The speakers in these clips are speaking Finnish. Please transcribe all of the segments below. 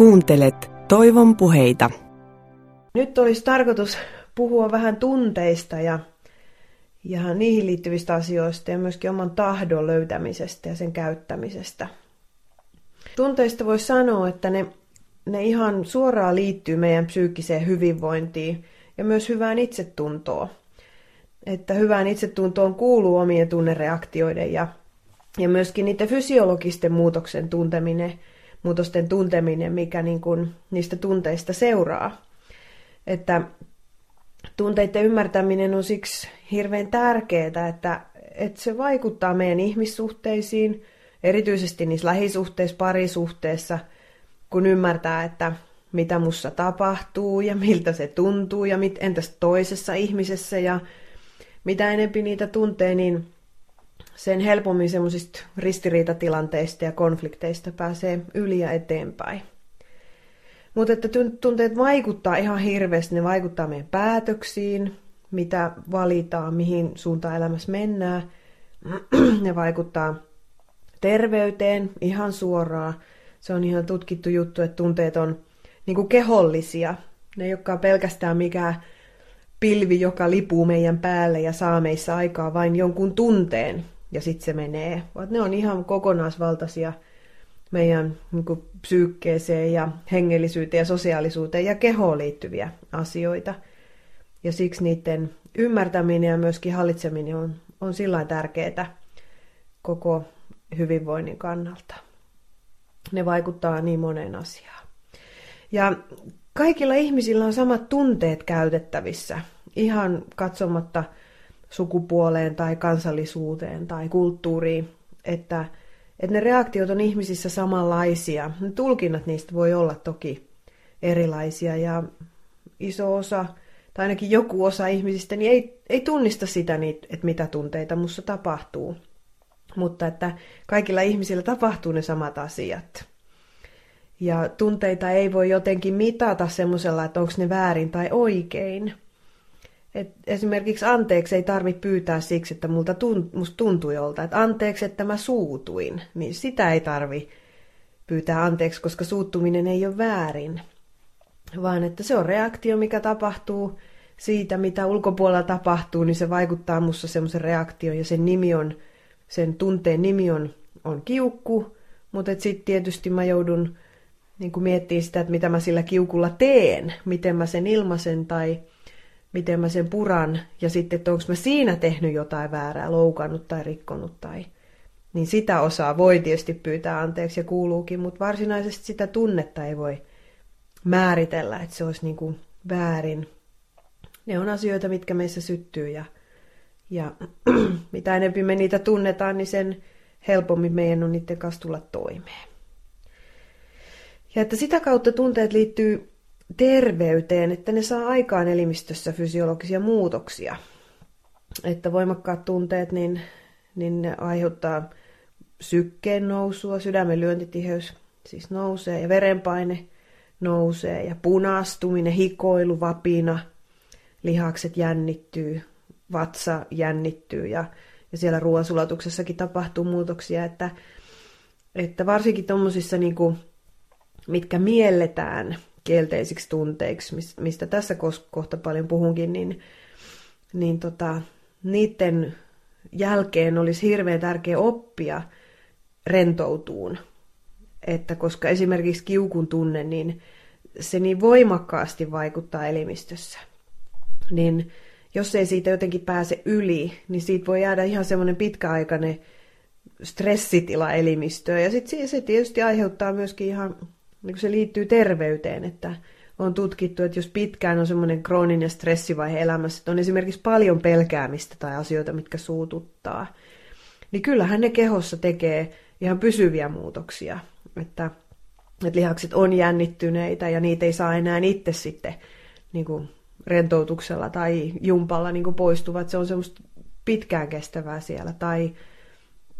Kuuntelet Toivon puheita. Nyt olisi tarkoitus puhua vähän tunteista ja, ja niihin liittyvistä asioista ja myöskin oman tahdon löytämisestä ja sen käyttämisestä. Tunteista voisi sanoa, että ne, ne ihan suoraan liittyy meidän psyykkiseen hyvinvointiin ja myös hyvään itsetuntoon. Että hyvään itsetuntoon kuuluu omien tunnereaktioiden ja, ja myöskin niiden fysiologisten muutoksen tunteminen – muutosten tunteminen, mikä niin kuin niistä tunteista seuraa. Että tunteiden ymmärtäminen on siksi hirveän tärkeää, että, että se vaikuttaa meidän ihmissuhteisiin, erityisesti niissä lähisuhteissa, parisuhteissa, kun ymmärtää, että mitä mussa tapahtuu ja miltä se tuntuu ja mit, entäs toisessa ihmisessä ja mitä enempi niitä tuntee, niin sen helpommin semmoisista ristiriitatilanteista ja konflikteista pääsee yli ja eteenpäin. Mutta että tunteet vaikuttaa ihan hirveästi, ne vaikuttaa meidän päätöksiin, mitä valitaan, mihin suuntaan elämässä mennään. ne vaikuttaa terveyteen ihan suoraan. Se on ihan tutkittu juttu, että tunteet on niin kuin kehollisia. Ne ei olekaan pelkästään mikään pilvi, joka lipuu meidän päälle ja saa meissä aikaa vain jonkun tunteen, ja sitten se menee. Vaan ne on ihan kokonaisvaltaisia meidän niin kuin, psyykkeeseen ja hengellisyyteen ja sosiaalisuuteen ja kehoon liittyviä asioita. Ja siksi niiden ymmärtäminen ja myöskin hallitseminen on, on sillä tärkeää koko hyvinvoinnin kannalta. Ne vaikuttaa niin moneen asiaan. Ja kaikilla ihmisillä on samat tunteet käytettävissä, ihan katsomatta – sukupuoleen tai kansallisuuteen tai kulttuuriin, että, että ne reaktiot on ihmisissä samanlaisia. Ne tulkinnat niistä voi olla toki erilaisia ja iso osa, tai ainakin joku osa ihmisistä, niin ei, ei tunnista sitä, että mitä tunteita mussa tapahtuu. Mutta että kaikilla ihmisillä tapahtuu ne samat asiat. Ja tunteita ei voi jotenkin mitata semmoisella, että onko ne väärin tai oikein – et esimerkiksi anteeksi ei tarvitse pyytää siksi, että multa tunt, musta tuntui jolta, että anteeksi, että mä suutuin. Niin sitä ei tarvi pyytää anteeksi, koska suuttuminen ei ole väärin. Vaan että se on reaktio, mikä tapahtuu siitä, mitä ulkopuolella tapahtuu, niin se vaikuttaa mussa semmoisen reaktion ja sen nimi on, sen tunteen nimi on, on kiukku, mutta sitten tietysti mä joudun niin miettimään sitä, että mitä mä sillä kiukulla teen, miten mä sen ilmaisen tai miten mä sen puran, ja sitten, että onko mä siinä tehnyt jotain väärää, loukannut tai rikkonut tai... Niin sitä osaa voi tietysti pyytää anteeksi ja kuuluukin, mutta varsinaisesti sitä tunnetta ei voi määritellä, että se olisi niin kuin väärin. Ne on asioita, mitkä meissä syttyy ja, ja mitä enemmän me niitä tunnetaan, niin sen helpommin meidän on niiden kanssa tulla toimeen. Ja että sitä kautta tunteet liittyy terveyteen, että ne saa aikaan elimistössä fysiologisia muutoksia. Että voimakkaat tunteet, niin, niin ne aiheuttaa sykkeen nousua, sydämen lyöntitiheys siis nousee ja verenpaine nousee ja punastuminen, hikoilu, vapina, lihakset jännittyy, vatsa jännittyy ja, ja siellä ruoansulatuksessakin tapahtuu muutoksia, että, että varsinkin tuommoisissa, niin mitkä mielletään – kielteisiksi tunteiksi, mistä tässä kohta paljon puhunkin, niin, niin tota, niiden jälkeen olisi hirveän tärkeä oppia rentoutuun. Että koska esimerkiksi kiukun tunne, niin se niin voimakkaasti vaikuttaa elimistössä. Niin jos ei siitä jotenkin pääse yli, niin siitä voi jäädä ihan semmoinen pitkäaikainen stressitila elimistöön. Ja sitten se tietysti aiheuttaa myöskin ihan niin se liittyy terveyteen, että on tutkittu, että jos pitkään on semmoinen krooninen stressivaihe elämässä, että on esimerkiksi paljon pelkäämistä tai asioita, mitkä suututtaa, niin kyllähän ne kehossa tekee ihan pysyviä muutoksia, että, että lihakset on jännittyneitä ja niitä ei saa enää itse sitten niin kuin rentoutuksella tai jumpalla niin kuin poistuvat. Se on semmoista pitkään kestävää siellä. Tai,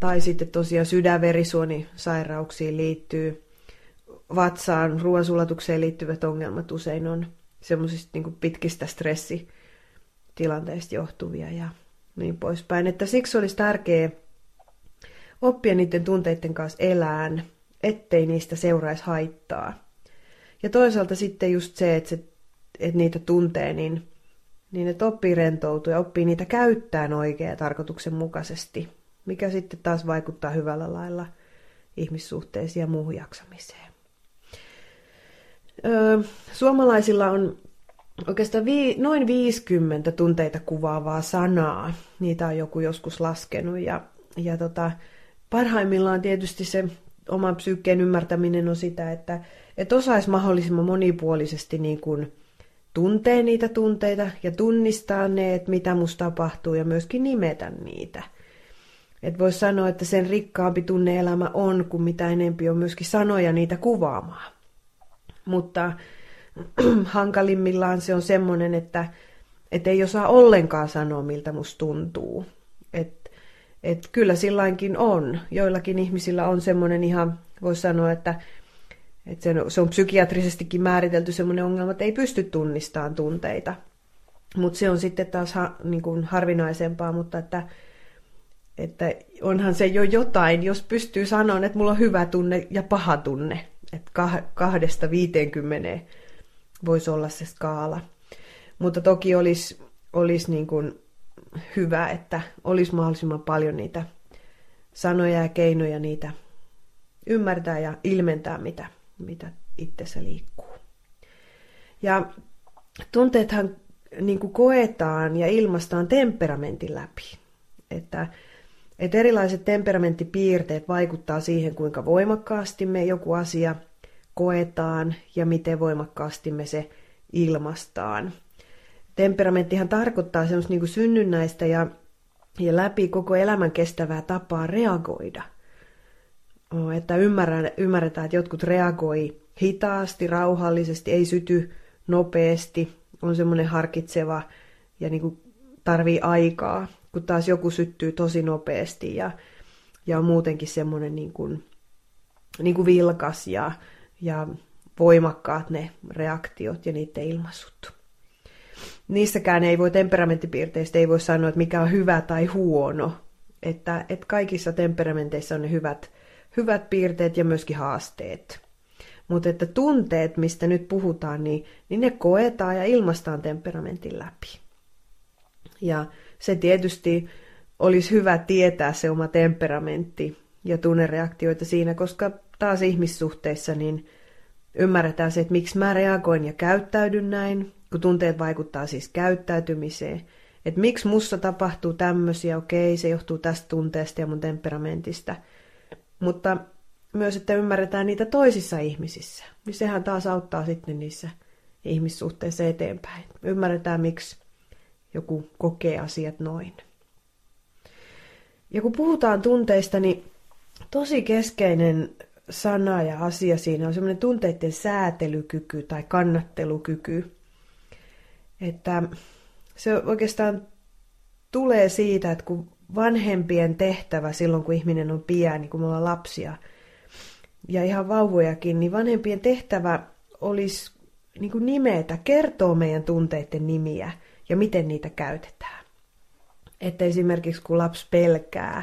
tai sitten tosiaan sydänverisuonisairauksiin liittyy vatsaan, ruoansulatukseen liittyvät ongelmat usein on semmoisista niin pitkistä stressitilanteista johtuvia ja niin poispäin. Että siksi olisi tärkeää oppia niiden tunteiden kanssa elään, ettei niistä seuraisi haittaa. Ja toisaalta sitten just se, että, se, että niitä tuntee, niin, niin että oppii rentoutua ja oppii niitä käyttämään oikein ja tarkoituksenmukaisesti, mikä sitten taas vaikuttaa hyvällä lailla ihmissuhteisiin ja muuhun jaksamiseen. Suomalaisilla on oikeastaan vi, noin 50 tunteita kuvaavaa sanaa. Niitä on joku joskus laskenut ja, ja tota, parhaimmillaan tietysti se oman psyykkeen ymmärtäminen on sitä, että, että osaisi mahdollisimman monipuolisesti niin kuin tuntee niitä tunteita ja tunnistaa ne, että mitä musta tapahtuu ja myöskin nimetä niitä. Et voisi sanoa, että sen rikkaampi tunneelämä on, kun mitä enempi on myöskin sanoja niitä kuvaamaan. Mutta hankalimmillaan se on semmoinen, että et ei osaa ollenkaan sanoa, miltä musta tuntuu. Et, et kyllä silläkin on. Joillakin ihmisillä on semmoinen ihan, voisi sanoa, että et se, on, se on psykiatrisestikin määritelty semmoinen ongelma, että ei pysty tunnistamaan tunteita. Mutta se on sitten taas ha, niin kuin harvinaisempaa, mutta että, että onhan se jo jotain, jos pystyy sanomaan, että mulla on hyvä tunne ja paha tunne. Että kahdesta viiteenkymmeneen voisi olla se skaala. Mutta toki olisi, olisi niin kuin hyvä, että olisi mahdollisimman paljon niitä sanoja ja keinoja niitä ymmärtää ja ilmentää, mitä, mitä itsessä liikkuu. Ja tunteethan niin kuin koetaan ja ilmastaan temperamentin läpi. Että, että erilaiset temperamenttipiirteet vaikuttaa siihen, kuinka voimakkaasti me joku asia – koetaan ja miten voimakkaasti me se ilmastaan. Temperamenttihan tarkoittaa semmoista niin synnynnäistä ja, ja läpi koko elämän kestävää tapaa reagoida. Että ymmärretään, että jotkut reagoi hitaasti, rauhallisesti, ei syty nopeasti, on semmoinen harkitseva ja niin kuin tarvii aikaa, kun taas joku syttyy tosi nopeasti ja, ja on muutenkin semmoinen niin kuin, niin kuin vilkas ja ja voimakkaat ne reaktiot ja niiden ilmaisut. Niissäkään ei voi temperamenttipiirteistä ei voi sanoa, että mikä on hyvä tai huono. Että, että kaikissa temperamenteissa on ne hyvät, hyvät piirteet ja myöskin haasteet. Mutta että tunteet, mistä nyt puhutaan, niin, niin ne koetaan ja ilmastaan temperamentin läpi. Ja se tietysti olisi hyvä tietää se oma temperamentti ja tunnereaktioita siinä, koska taas ihmissuhteissa niin ymmärretään se, että miksi mä reagoin ja käyttäydyn näin, kun tunteet vaikuttaa siis käyttäytymiseen. Että miksi mussa tapahtuu tämmöisiä, okei, se johtuu tästä tunteesta ja mun temperamentista. Mutta myös, että ymmärretään niitä toisissa ihmisissä, niin sehän taas auttaa sitten niissä ihmissuhteissa eteenpäin. Ymmärretään, miksi joku kokee asiat noin. Ja kun puhutaan tunteista, niin tosi keskeinen sana ja asia siinä on semmoinen tunteiden säätelykyky tai kannattelukyky. Että se oikeastaan tulee siitä, että kun vanhempien tehtävä silloin, kun ihminen on pieni, kun me ollaan lapsia ja ihan vauvojakin, niin vanhempien tehtävä olisi niin kuin nimetä, kertoa meidän tunteiden nimiä ja miten niitä käytetään. Että esimerkiksi kun lapsi pelkää,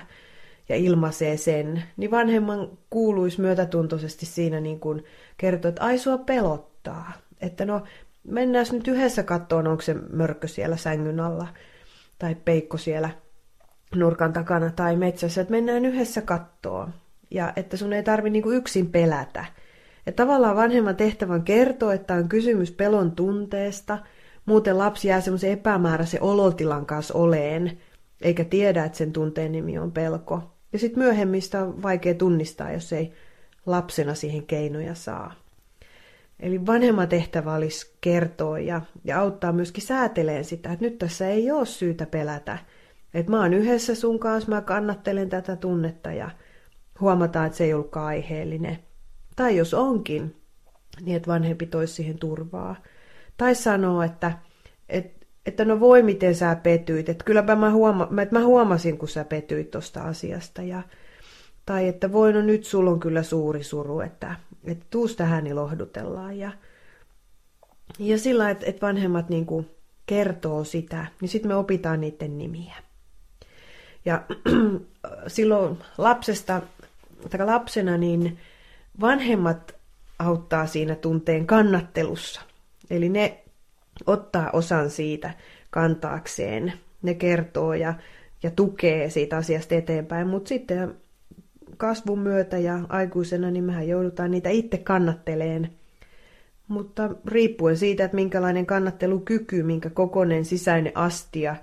ja ilmaisee sen, niin vanhemman kuuluisi myötätuntoisesti siinä niin kuin kertoa, että ai sua pelottaa. Että no, mennään nyt yhdessä kattoon, onko se mörkö siellä sängyn alla tai peikko siellä nurkan takana tai metsässä, että mennään yhdessä kattoon. Ja että sun ei tarvi niin kuin yksin pelätä. Että tavallaan vanhemman tehtävän kertoo, että on kysymys pelon tunteesta, muuten lapsi jää semmoisen epämääräisen olotilan kanssa oleen, eikä tiedä, että sen tunteen nimi on pelko. Ja sitten myöhemmistä on vaikea tunnistaa, jos ei lapsena siihen keinoja saa. Eli vanhemman tehtävä olisi kertoa ja, ja auttaa myöskin sääteleen sitä, että nyt tässä ei ole syytä pelätä. Että mä oon yhdessä sun kanssa, mä kannattelen tätä tunnetta ja huomataan, että se ei ollutkaan aiheellinen. Tai jos onkin, niin että vanhempi toisi siihen turvaa. Tai sanoo, että, että että no voi miten sä petyit, että kylläpä mä, huoma, että mä huomasin, kun sä petyit tosta asiasta. Ja, tai että voi no nyt sulla on kyllä suuri suru, että, että tuus tähän niin lohdutellaan. Ja, ja sillä, että, että vanhemmat niin kuin kertoo sitä, niin sitten me opitaan niiden nimiä. Ja silloin lapsesta, tai lapsena, niin vanhemmat auttaa siinä tunteen kannattelussa. Eli ne ottaa osan siitä kantaakseen. Ne kertoo ja, ja tukee siitä asiasta eteenpäin, mutta sitten kasvun myötä ja aikuisena, niin mehän joudutaan niitä itse kannatteleen. Mutta riippuen siitä, että minkälainen kannattelukyky, minkä kokonen sisäinen astia,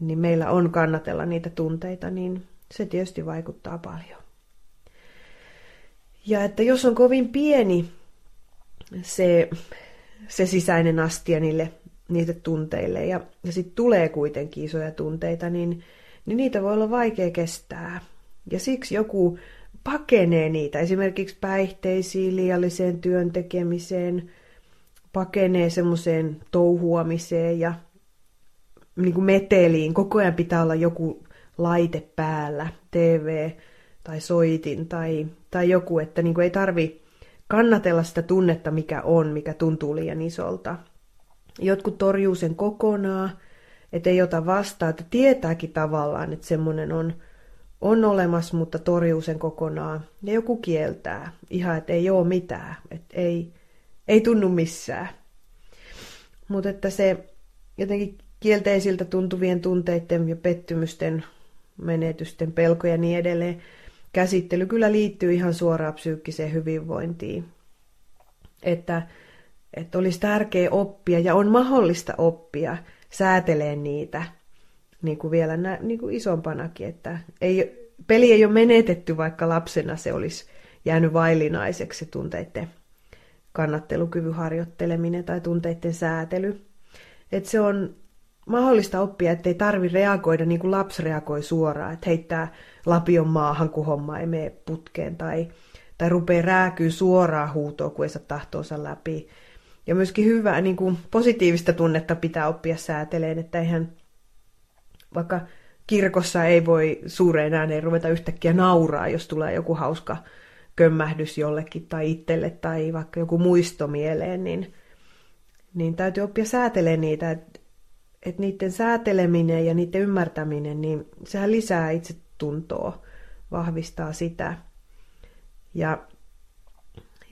niin meillä on kannatella niitä tunteita, niin se tietysti vaikuttaa paljon. Ja että jos on kovin pieni se, se sisäinen astia niille, niille tunteille ja, ja sitten tulee kuitenkin isoja tunteita, niin, niin niitä voi olla vaikea kestää. Ja siksi joku pakenee niitä esimerkiksi päihteisiin, liialliseen työn tekemiseen, pakenee semmoiseen touhuamiseen ja niin kuin meteliin. Koko ajan pitää olla joku laite päällä, TV tai soitin tai, tai joku, että niin kuin ei tarvi kannatella sitä tunnetta, mikä on, mikä tuntuu liian isolta. Jotkut torjuu sen kokonaan, ettei ota vastaan, että tietääkin tavallaan, että semmoinen on, on olemassa, mutta torjuu sen kokonaan. Ja joku kieltää, ihan, että ei ole mitään, että ei, ei tunnu missään. Mutta että se jotenkin kielteisiltä tuntuvien tunteiden ja pettymysten, menetysten, pelkoja ja niin edelleen, käsittely kyllä liittyy ihan suoraan psyykkiseen hyvinvointiin. Että, että olisi tärkeää oppia ja on mahdollista oppia sääteleen niitä niin kuin vielä nä, niin kuin isompanakin, että ei, peli ei ole menetetty, vaikka lapsena se olisi jäänyt vaillinaiseksi se tunteiden kannattelukyvyn harjoitteleminen tai tunteiden säätely. Että se on mahdollista oppia, ettei tarvi reagoida niin kuin lapsi reagoi suoraan, että heittää lapion maahan, kun homma ei mene putkeen, tai, tai rupeaa rääkyy suoraan huutoa, kun ei saa tahtoonsa läpi. Ja myöskin hyvää, niin kuin positiivista tunnetta pitää oppia sääteleen, että eihän vaikka kirkossa ei voi suureen ääneen ruveta yhtäkkiä nauraa, jos tulee joku hauska kömmähdys jollekin tai itselle tai vaikka joku muisto mieleen, niin, niin täytyy oppia säätelemään niitä, että että niiden sääteleminen ja niiden ymmärtäminen, niin sehän lisää itsetuntoa, vahvistaa sitä. Ja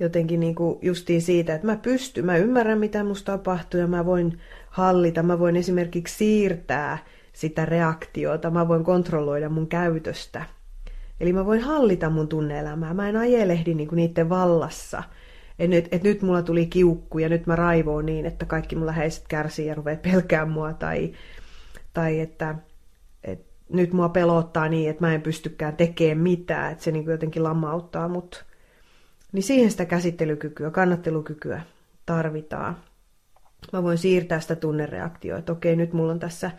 jotenkin niin kuin justiin siitä, että mä pystyn, mä ymmärrän mitä musta tapahtuu ja mä voin hallita, mä voin esimerkiksi siirtää sitä reaktiota, mä voin kontrolloida mun käytöstä. Eli mä voin hallita mun tunneelämää, mä en ajelehdi niin kuin niiden vallassa – että nyt, et nyt mulla tuli kiukku ja nyt mä raivoon niin, että kaikki mun läheiset kärsii ja rupeaa pelkää mua tai, tai että et nyt mua pelottaa niin, että mä en pystykään tekemään mitään, että se niin jotenkin lamauttaa mut. Niin siihen sitä käsittelykykyä, kannattelukykyä tarvitaan. Mä voin siirtää sitä tunnereaktioa, että okei, nyt mulla on tässä,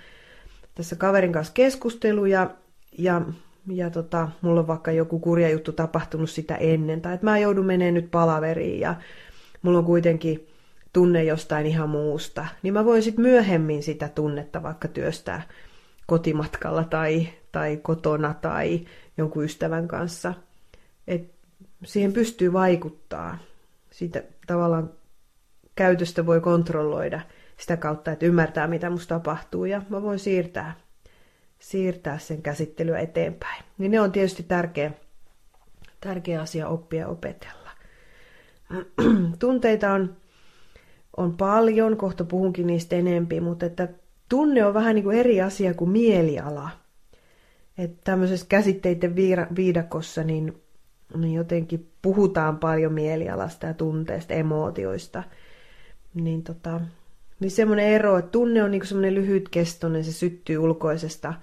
tässä kaverin kanssa keskustelu ja, ja ja tota, mulla on vaikka joku kurja juttu tapahtunut sitä ennen, tai että mä joudun menemään nyt palaveriin ja mulla on kuitenkin tunne jostain ihan muusta, niin mä voin sitten myöhemmin sitä tunnetta vaikka työstää kotimatkalla tai, tai kotona tai jonkun ystävän kanssa. Et siihen pystyy vaikuttaa. Siitä tavallaan käytöstä voi kontrolloida sitä kautta, että ymmärtää, mitä musta tapahtuu, ja mä voin siirtää siirtää sen käsittelyä eteenpäin. Niin ne on tietysti tärkeä, tärkeä asia oppia ja opetella. Tunteita on, on paljon, kohta puhunkin niistä enempi, mutta että tunne on vähän niin kuin eri asia kuin mieliala. Että tämmöisessä käsitteiden viidakossa niin, niin jotenkin puhutaan paljon mielialasta ja tunteista, emootioista. Niin tota, niin semmoinen ero, että tunne on niin semmoinen lyhytkestoinen, se syttyy ulkoisesta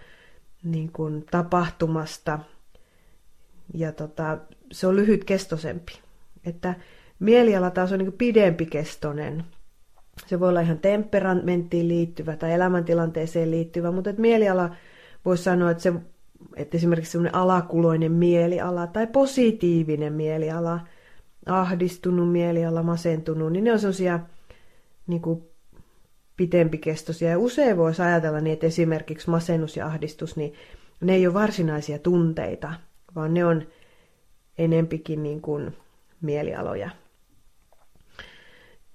niin kuin tapahtumasta ja tota, se on lyhytkestoisempi. Että mieliala taas on niin pidempikestoinen. Se voi olla ihan temperamenttiin liittyvä tai elämäntilanteeseen liittyvä, mutta että mieliala voisi sanoa, että, se, että esimerkiksi semmoinen alakuloinen mieliala tai positiivinen mieliala, ahdistunut mieliala, masentunut, niin ne on sellaisia niin kuin pitempikestoisia. Ja usein voisi ajatella niin, että esimerkiksi masennus ja ahdistus, niin ne ei ole varsinaisia tunteita, vaan ne on enempikin niin kuin mielialoja.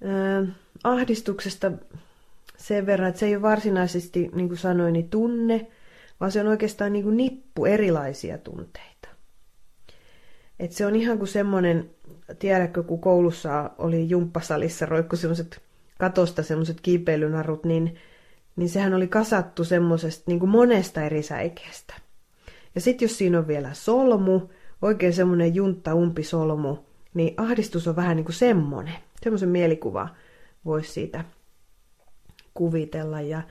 Ää, ahdistuksesta sen verran, että se ei ole varsinaisesti, niin kuin sanoin, niin tunne, vaan se on oikeastaan niin kuin nippu erilaisia tunteita. Et se on ihan kuin semmoinen tiedätkö, kun koulussa oli jumppasalissa roikku semmoiset katosta semmoiset kiipeilynarut, niin, niin sehän oli kasattu semmoisesta niin monesta eri säikeestä. Ja sitten jos siinä on vielä solmu, oikein semmoinen juntta umpi solmu, niin ahdistus on vähän niin kuin semmoinen. Semmoisen mielikuva voisi siitä kuvitella. Ja,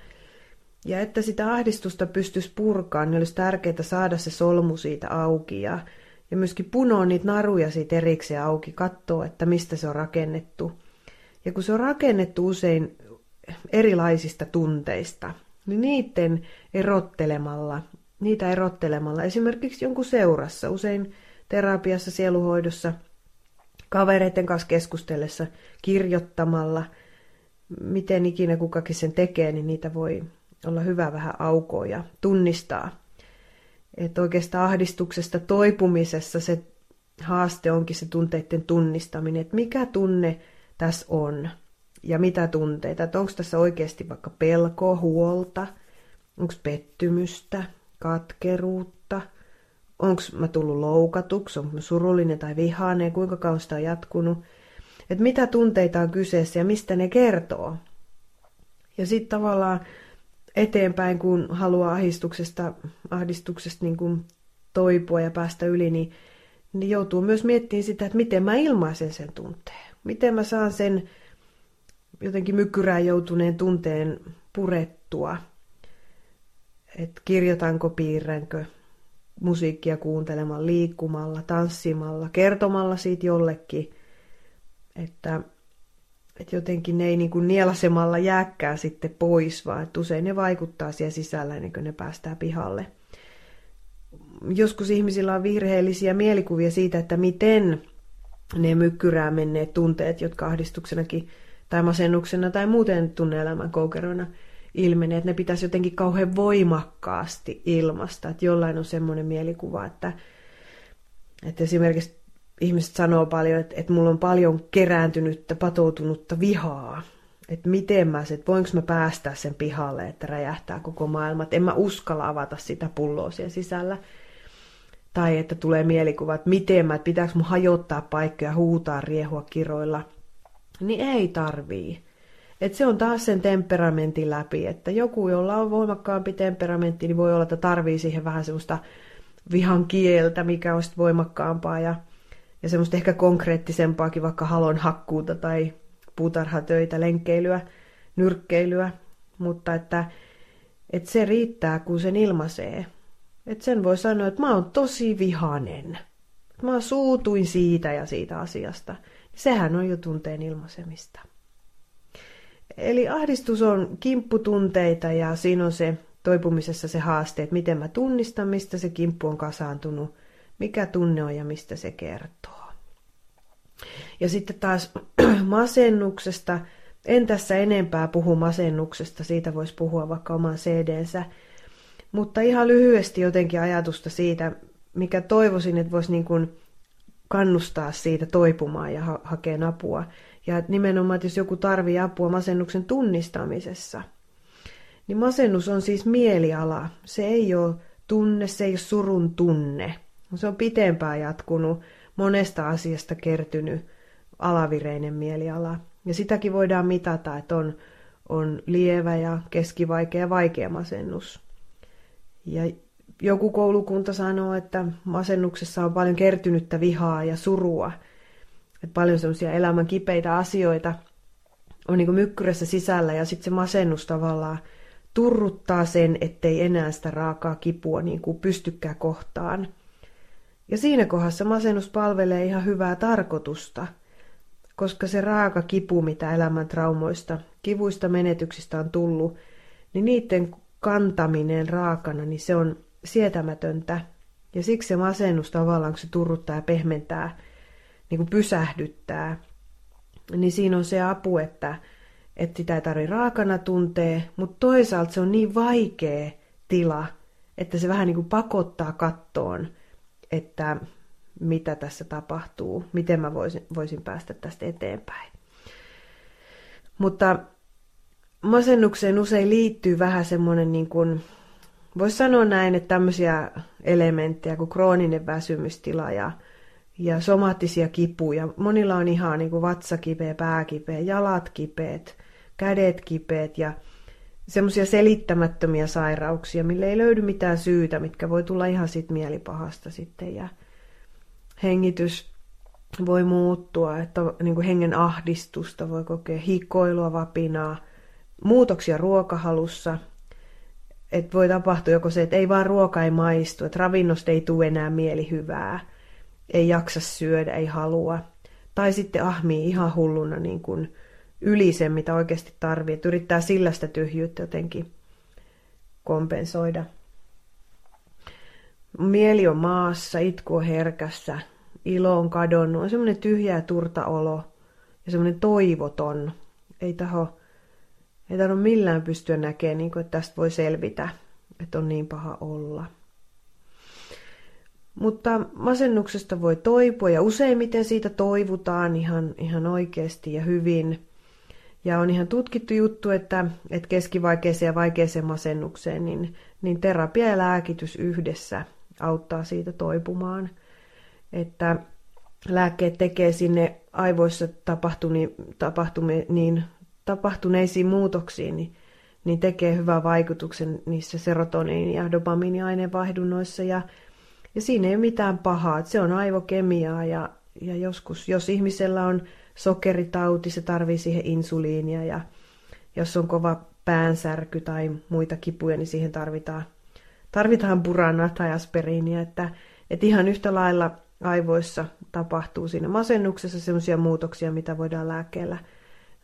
ja että sitä ahdistusta pystyisi purkaan, niin olisi tärkeää saada se solmu siitä auki ja, ja myöskin punoa niitä naruja siitä erikseen auki, katsoa, että mistä se on rakennettu. Ja kun se on rakennettu usein erilaisista tunteista, niin niiden erottelemalla, niitä erottelemalla, esimerkiksi jonkun seurassa, usein terapiassa, sieluhoidossa, kavereiden kanssa keskustellessa, kirjoittamalla, miten ikinä kukakin sen tekee, niin niitä voi olla hyvä vähän aukoa ja tunnistaa. Että oikeastaan ahdistuksesta toipumisessa se haaste onkin se tunteiden tunnistaminen, että mikä tunne tässä on ja mitä tunteita. Että onko tässä oikeasti vaikka pelkoa, huolta, onko pettymystä, katkeruutta, onko mä tullut loukatuksi, onko mä surullinen tai vihainen, kuinka kauan sitä on jatkunut. Että mitä tunteita on kyseessä ja mistä ne kertoo. Ja sitten tavallaan eteenpäin, kun haluaa ahdistuksesta, ahdistuksesta niin kuin toipua ja päästä yli, niin, niin joutuu myös miettimään sitä, että miten mä ilmaisen sen tunteen. Miten mä saan sen jotenkin mykyrään joutuneen tunteen purettua. Että kirjoitanko, piirränkö, musiikkia kuuntelemalla, liikkumalla, tanssimalla, kertomalla siitä jollekin. Että, että jotenkin ne ei niin kuin nielasemalla jääkkää sitten pois, vaan että usein ne vaikuttaa siellä sisällä ennen kuin ne päästään pihalle. Joskus ihmisillä on virheellisiä mielikuvia siitä, että miten ne mykkyrää menneet tunteet, jotka ahdistuksenakin tai masennuksena tai muuten tunneelämän koukeroina ilmenee, että ne pitäisi jotenkin kauhean voimakkaasti ilmasta. Että jollain on semmoinen mielikuva, että, että esimerkiksi ihmiset sanoo paljon, että, että mulla on paljon kerääntynyttä, patoutunutta vihaa. Että miten mä, että voinko mä päästää sen pihalle, että räjähtää koko maailma. Että en mä uskalla avata sitä pulloa siellä sisällä. Tai että tulee mielikuva, että miten mä, että pitääkö mun hajottaa paikkoja, huutaa, riehua kiroilla. Niin ei tarvii. Et se on taas sen temperamentin läpi, että joku, jolla on voimakkaampi temperamentti, niin voi olla, että tarvii siihen vähän semmoista vihan kieltä, mikä on voimakkaampaa ja, ja semmoista ehkä konkreettisempaakin, vaikka halon hakkuuta tai puutarhatöitä, lenkkeilyä, nyrkkeilyä, mutta että, että se riittää, kun sen ilmaisee. Että sen voi sanoa, että mä oon tosi vihanen. Mä suutuin siitä ja siitä asiasta. Sehän on jo tunteen ilmaisemista. Eli ahdistus on kimpputunteita ja siinä on se toipumisessa se haaste, että miten mä tunnistan, mistä se kimppu on kasaantunut, mikä tunne on ja mistä se kertoo. Ja sitten taas masennuksesta, en tässä enempää puhu masennuksesta, siitä voisi puhua vaikka oman CD-nsä, mutta ihan lyhyesti jotenkin ajatusta siitä, mikä toivoisin, että voisi niin kuin kannustaa siitä toipumaan ja ha- hakea apua. Ja nimenomaan, että jos joku tarvii apua masennuksen tunnistamisessa, niin masennus on siis mieliala. Se ei ole tunne, se ei ole surun tunne. Se on pitempään jatkunut, monesta asiasta kertynyt alavireinen mieliala. Ja sitäkin voidaan mitata, että on, on lievä ja keskivaikea ja vaikea masennus. Ja joku koulukunta sanoo, että masennuksessa on paljon kertynyttä vihaa ja surua. Että paljon semmoisia elämän kipeitä asioita on niin mykkyrässä sisällä ja sitten se masennus tavallaan turruttaa sen, ettei enää sitä raakaa kipua niin kuin pystykään kohtaan. Ja siinä kohdassa masennus palvelee ihan hyvää tarkoitusta, koska se raaka kipu, mitä elämän traumoista, kivuista menetyksistä on tullut, niin niiden kantaminen raakana, niin se on sietämätöntä. Ja siksi se masennus tavallaan, kun se turruttaa ja pehmentää, niin kuin pysähdyttää, niin siinä on se apu, että, että sitä ei tarvitse raakana tuntee, mutta toisaalta se on niin vaikea tila, että se vähän niin kuin pakottaa kattoon, että mitä tässä tapahtuu, miten mä voisin, voisin päästä tästä eteenpäin. Mutta masennukseen usein liittyy vähän semmoinen niin kuin Voisi sanoa näin, että tämmöisiä elementtejä kuin krooninen väsymystila ja, ja somaattisia kipuja. Monilla on ihan niin kuin vatsakipeä, pääkipeä, jalat kipeät, kädet kipeät ja semmoisia selittämättömiä sairauksia, mille ei löydy mitään syytä, mitkä voi tulla ihan sit mielipahasta sitten. Ja hengitys voi muuttua, että niin kuin hengen ahdistusta voi kokea, hikoilua, vapinaa, muutoksia ruokahalussa. Että voi tapahtua joko se, että ei vaan ruoka ei maistu, että ravinnosta ei tule enää mielihyvää, ei jaksa syödä, ei halua. Tai sitten ahmii ihan hulluna niin kuin yli sen, mitä oikeasti tarvii, että yrittää sillä sitä tyhjyyttä jotenkin kompensoida. Mieli on maassa, itku on herkässä, ilo on kadonnut, on semmoinen tyhjä ja turta olo ja semmoinen toivoton. Ei taho, ei taho millään pystyä näkemään, niin kuin, että tästä voi selvitä, että on niin paha olla. Mutta masennuksesta voi toipua ja useimmiten siitä toivutaan ihan, ihan oikeasti ja hyvin. Ja on ihan tutkittu juttu, että, että keskivaikeeseen ja vaikeeseen masennukseen, niin, niin terapia ja lääkitys yhdessä auttaa siitä toipumaan. Että lääkkeet tekee sinne aivoissa tapahtuni, tapahtumi, niin, tapahtuneisiin muutoksiin, niin, niin tekee hyvän vaikutuksen niissä serotoniin- ja dopamiiniaineenvaihdunnoissa. Ja, ja siinä ei ole mitään pahaa, se on aivokemiaa ja, ja joskus, jos ihmisellä on sokeritauti, se tarvii siihen insuliinia ja jos on kova päänsärky tai muita kipuja, niin siihen tarvitaan, tarvitaan puranaa tai aspiriinia, että, että ihan yhtä lailla aivoissa tapahtuu siinä masennuksessa sellaisia muutoksia, mitä voidaan lääkkeellä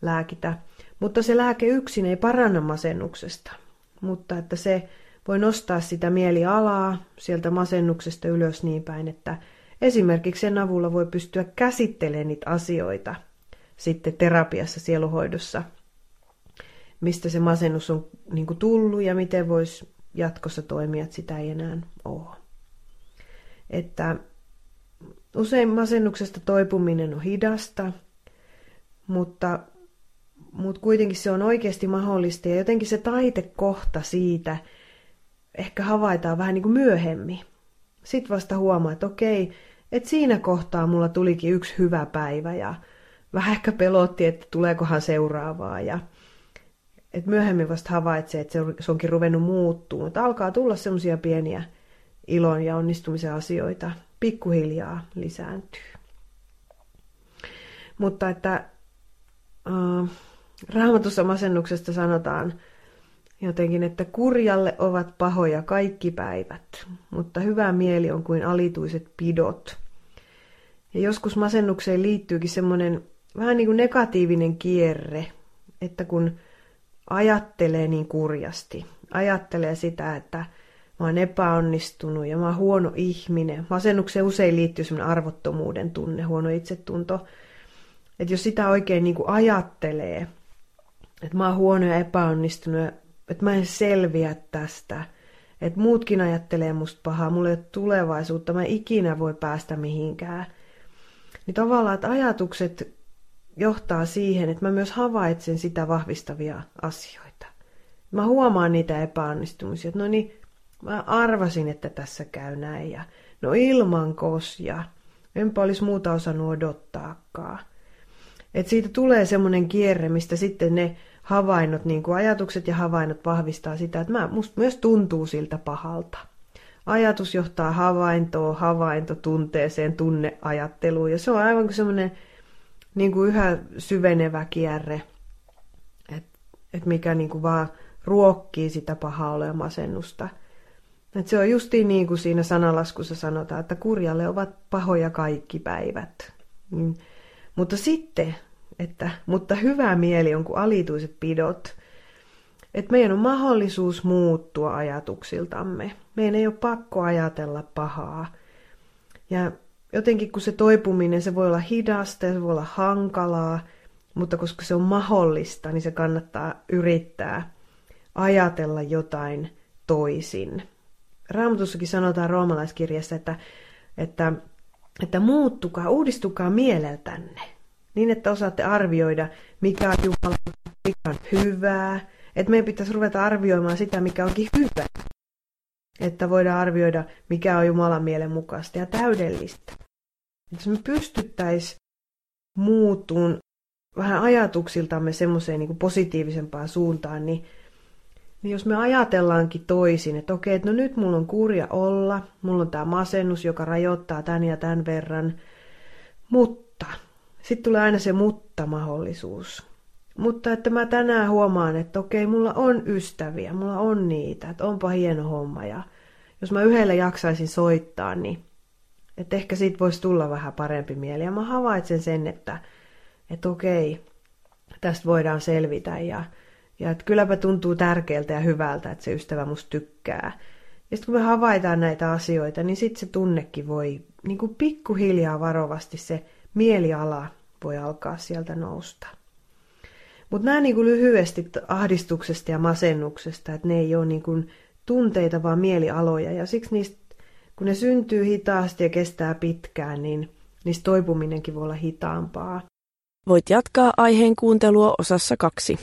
lääkitä. Mutta se lääke yksin ei paranna masennuksesta, mutta että se voi nostaa sitä mielialaa sieltä masennuksesta ylös niin päin, että esimerkiksi sen avulla voi pystyä käsittelemään niitä asioita sitten terapiassa, sieluhoidossa, mistä se masennus on niin kuin tullut ja miten voisi jatkossa toimia, että sitä ei enää ole. Että usein masennuksesta toipuminen on hidasta, mutta, mutta kuitenkin se on oikeasti mahdollista ja jotenkin se taitekohta siitä ehkä havaitaan vähän niin kuin myöhemmin. Sitten vasta huomaa, että okei, että siinä kohtaa mulla tulikin yksi hyvä päivä ja vähän ehkä pelotti, että tuleekohan seuraavaa. Ja, että myöhemmin vasta havaitsee, että se onkin ruvennut muuttuu, mutta alkaa tulla semmoisia pieniä ilon ja onnistumisen asioita, pikkuhiljaa lisääntyy. Mutta että äh, raamatussa masennuksesta sanotaan jotenkin, että kurjalle ovat pahoja kaikki päivät, mutta hyvä mieli on kuin alituiset pidot. Ja joskus masennukseen liittyykin semmoinen vähän niin kuin negatiivinen kierre, että kun ajattelee niin kurjasti, ajattelee sitä, että mä oon epäonnistunut ja mä oon huono ihminen. Masennukseen usein liittyy semmoinen arvottomuuden tunne, huono itsetunto. Että jos sitä oikein niin kuin ajattelee, että mä oon huono ja epäonnistunut, että mä en selviä tästä, että muutkin ajattelee musta pahaa, mulla ei ole tulevaisuutta, mä ikinä voi päästä mihinkään. Niin tavallaan, että ajatukset johtaa siihen, että mä myös havaitsen sitä vahvistavia asioita. Mä huomaan niitä epäonnistumisia, että no niin, mä arvasin, että tässä käy näin ja no ilman kosja, enpä olisi muuta osannut odottaakaan. Et siitä tulee semmoinen kierre, mistä sitten ne havainnot, niin kuin ajatukset ja havainnot vahvistaa sitä, että mä, musta myös tuntuu siltä pahalta. Ajatus johtaa havaintoon, havainto tunteeseen, tunneajatteluun ja se on aivan kuin semmoinen niin kuin yhä syvenevä kierre, että et mikä niin kuin vaan ruokkii sitä pahaa ole masennusta. Et se on justiin niin kuin siinä sanalaskussa sanotaan, että kurjalle ovat pahoja kaikki päivät. Mm. Mutta sitten, että mutta hyvä mieli on kuin alituiset pidot. Että meidän on mahdollisuus muuttua ajatuksiltamme. Meidän ei ole pakko ajatella pahaa. Ja jotenkin kun se toipuminen, se voi olla hidasta ja se voi olla hankalaa, mutta koska se on mahdollista, niin se kannattaa yrittää ajatella jotain toisin. Raamatussakin sanotaan roomalaiskirjassa, että, että, että muuttukaa, uudistukaa mieleltänne, niin että osaatte arvioida, mikä on Jumala, mikä on hyvää. Että meidän pitäisi ruveta arvioimaan sitä, mikä onkin hyvää. Että voidaan arvioida, mikä on Jumalan mielen mukaista ja täydellistä. Jos me pystyttäisiin muuttuun vähän ajatuksiltamme semmoiseen niin positiivisempaan suuntaan, niin, niin jos me ajatellaankin toisin, että okei, että no nyt mulla on kurja olla, mulla on tämä masennus, joka rajoittaa tän ja tämän verran, mutta sitten tulee aina se mutta-mahdollisuus. Mutta että mä tänään huomaan, että okei, mulla on ystäviä, mulla on niitä, että onpa hieno homma. Ja jos mä yhdelle jaksaisin soittaa, niin että ehkä siitä voisi tulla vähän parempi mieli. Ja mä havaitsen sen, että, että okei, tästä voidaan selvitä ja, ja että kylläpä tuntuu tärkeältä ja hyvältä, että se ystävä musta tykkää. Ja sitten kun me havaitaan näitä asioita, niin sitten se tunnekin voi niin kuin pikkuhiljaa varovasti se mieliala voi alkaa sieltä nousta. Mutta nämä niin kuin lyhyesti ahdistuksesta ja masennuksesta, että ne ei ole niin kuin tunteita, vaan mielialoja. Ja siksi niistä, kun ne syntyy hitaasti ja kestää pitkään, niin niistä toipuminenkin voi olla hitaampaa. Voit jatkaa aiheen kuuntelua osassa kaksi.